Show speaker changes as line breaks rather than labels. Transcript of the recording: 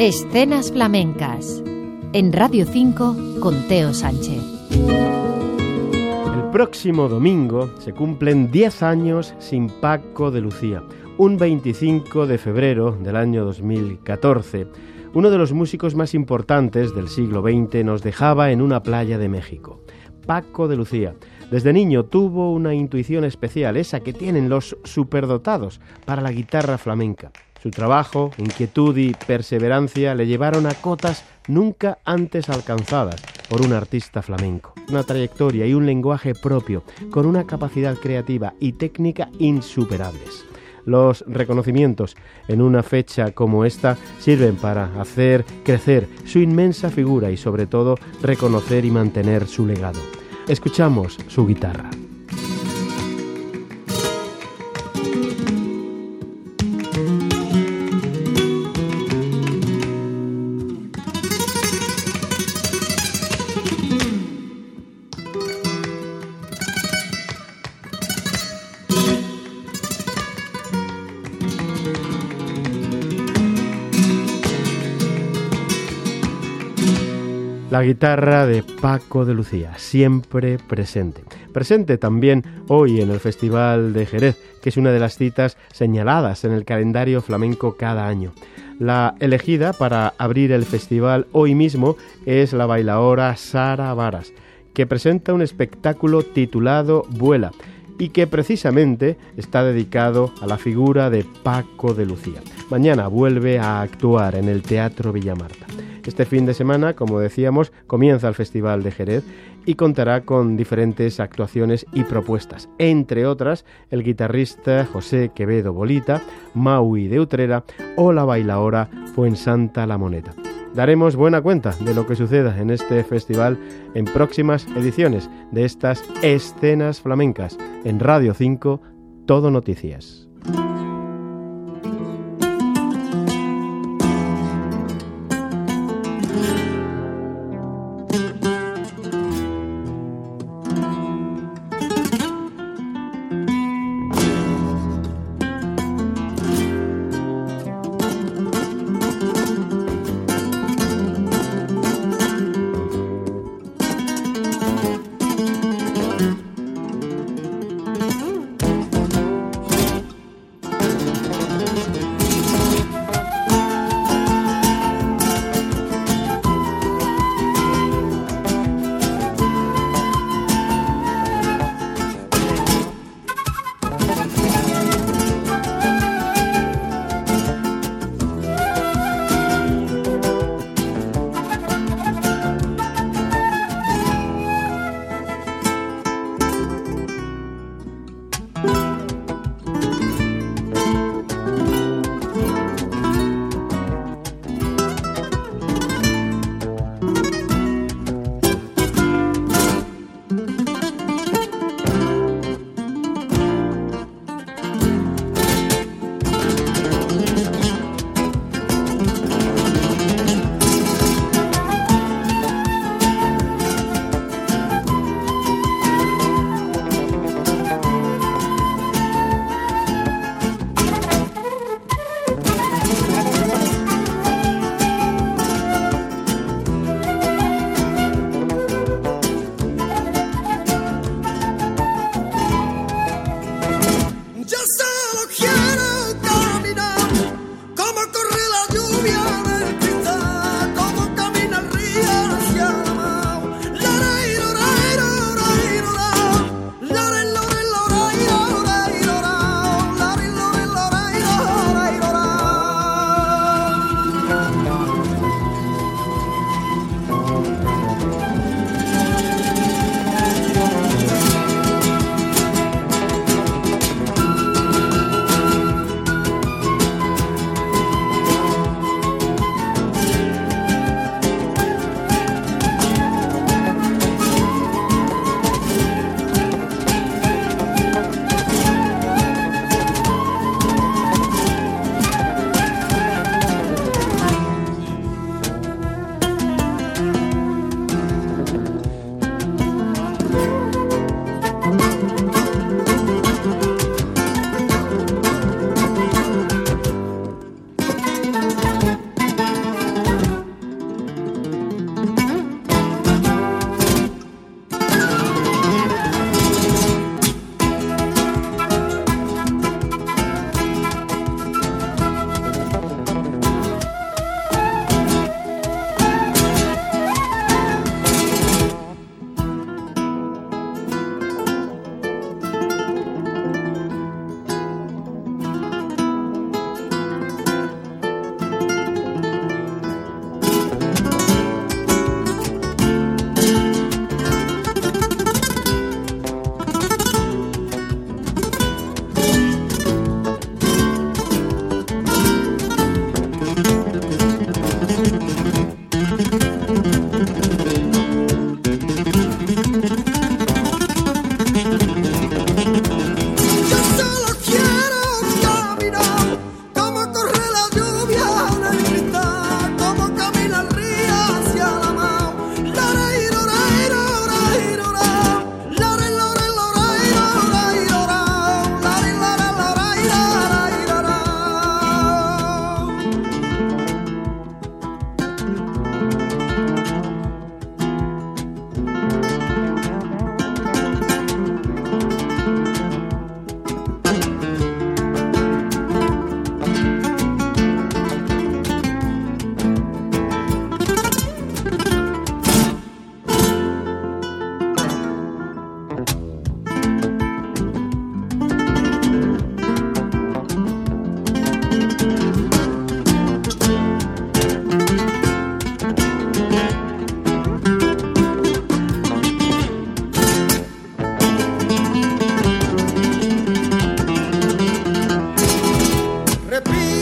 Escenas flamencas. En Radio 5 con Teo Sánchez.
El próximo domingo se cumplen 10 años sin Paco de Lucía. Un 25 de febrero del año 2014. Uno de los músicos más importantes del siglo XX nos dejaba en una playa de México. Paco de Lucía. Desde niño tuvo una intuición especial, esa que tienen los superdotados para la guitarra flamenca. Su trabajo, inquietud y perseverancia le llevaron a cotas nunca antes alcanzadas por un artista flamenco. Una trayectoria y un lenguaje propio, con una capacidad creativa y técnica insuperables. Los reconocimientos en una fecha como esta sirven para hacer crecer su inmensa figura y sobre todo reconocer y mantener su legado. Escuchamos su guitarra. La guitarra de Paco de Lucía, siempre presente. Presente también hoy en el Festival de Jerez, que es una de las citas señaladas en el calendario flamenco cada año. La elegida para abrir el festival hoy mismo es la bailaora Sara Varas, que presenta un espectáculo titulado Vuela y que precisamente está dedicado a la figura de Paco de Lucía. Mañana vuelve a actuar en el Teatro Villamarta. Este fin de semana, como decíamos, comienza el Festival de Jerez y contará con diferentes actuaciones y propuestas, entre otras el guitarrista José Quevedo Bolita, Maui de Utrera o la bailaora Fuensanta La Moneta. Daremos buena cuenta de lo que suceda en este festival en próximas ediciones de estas escenas flamencas en Radio 5, Todo Noticias.
Be.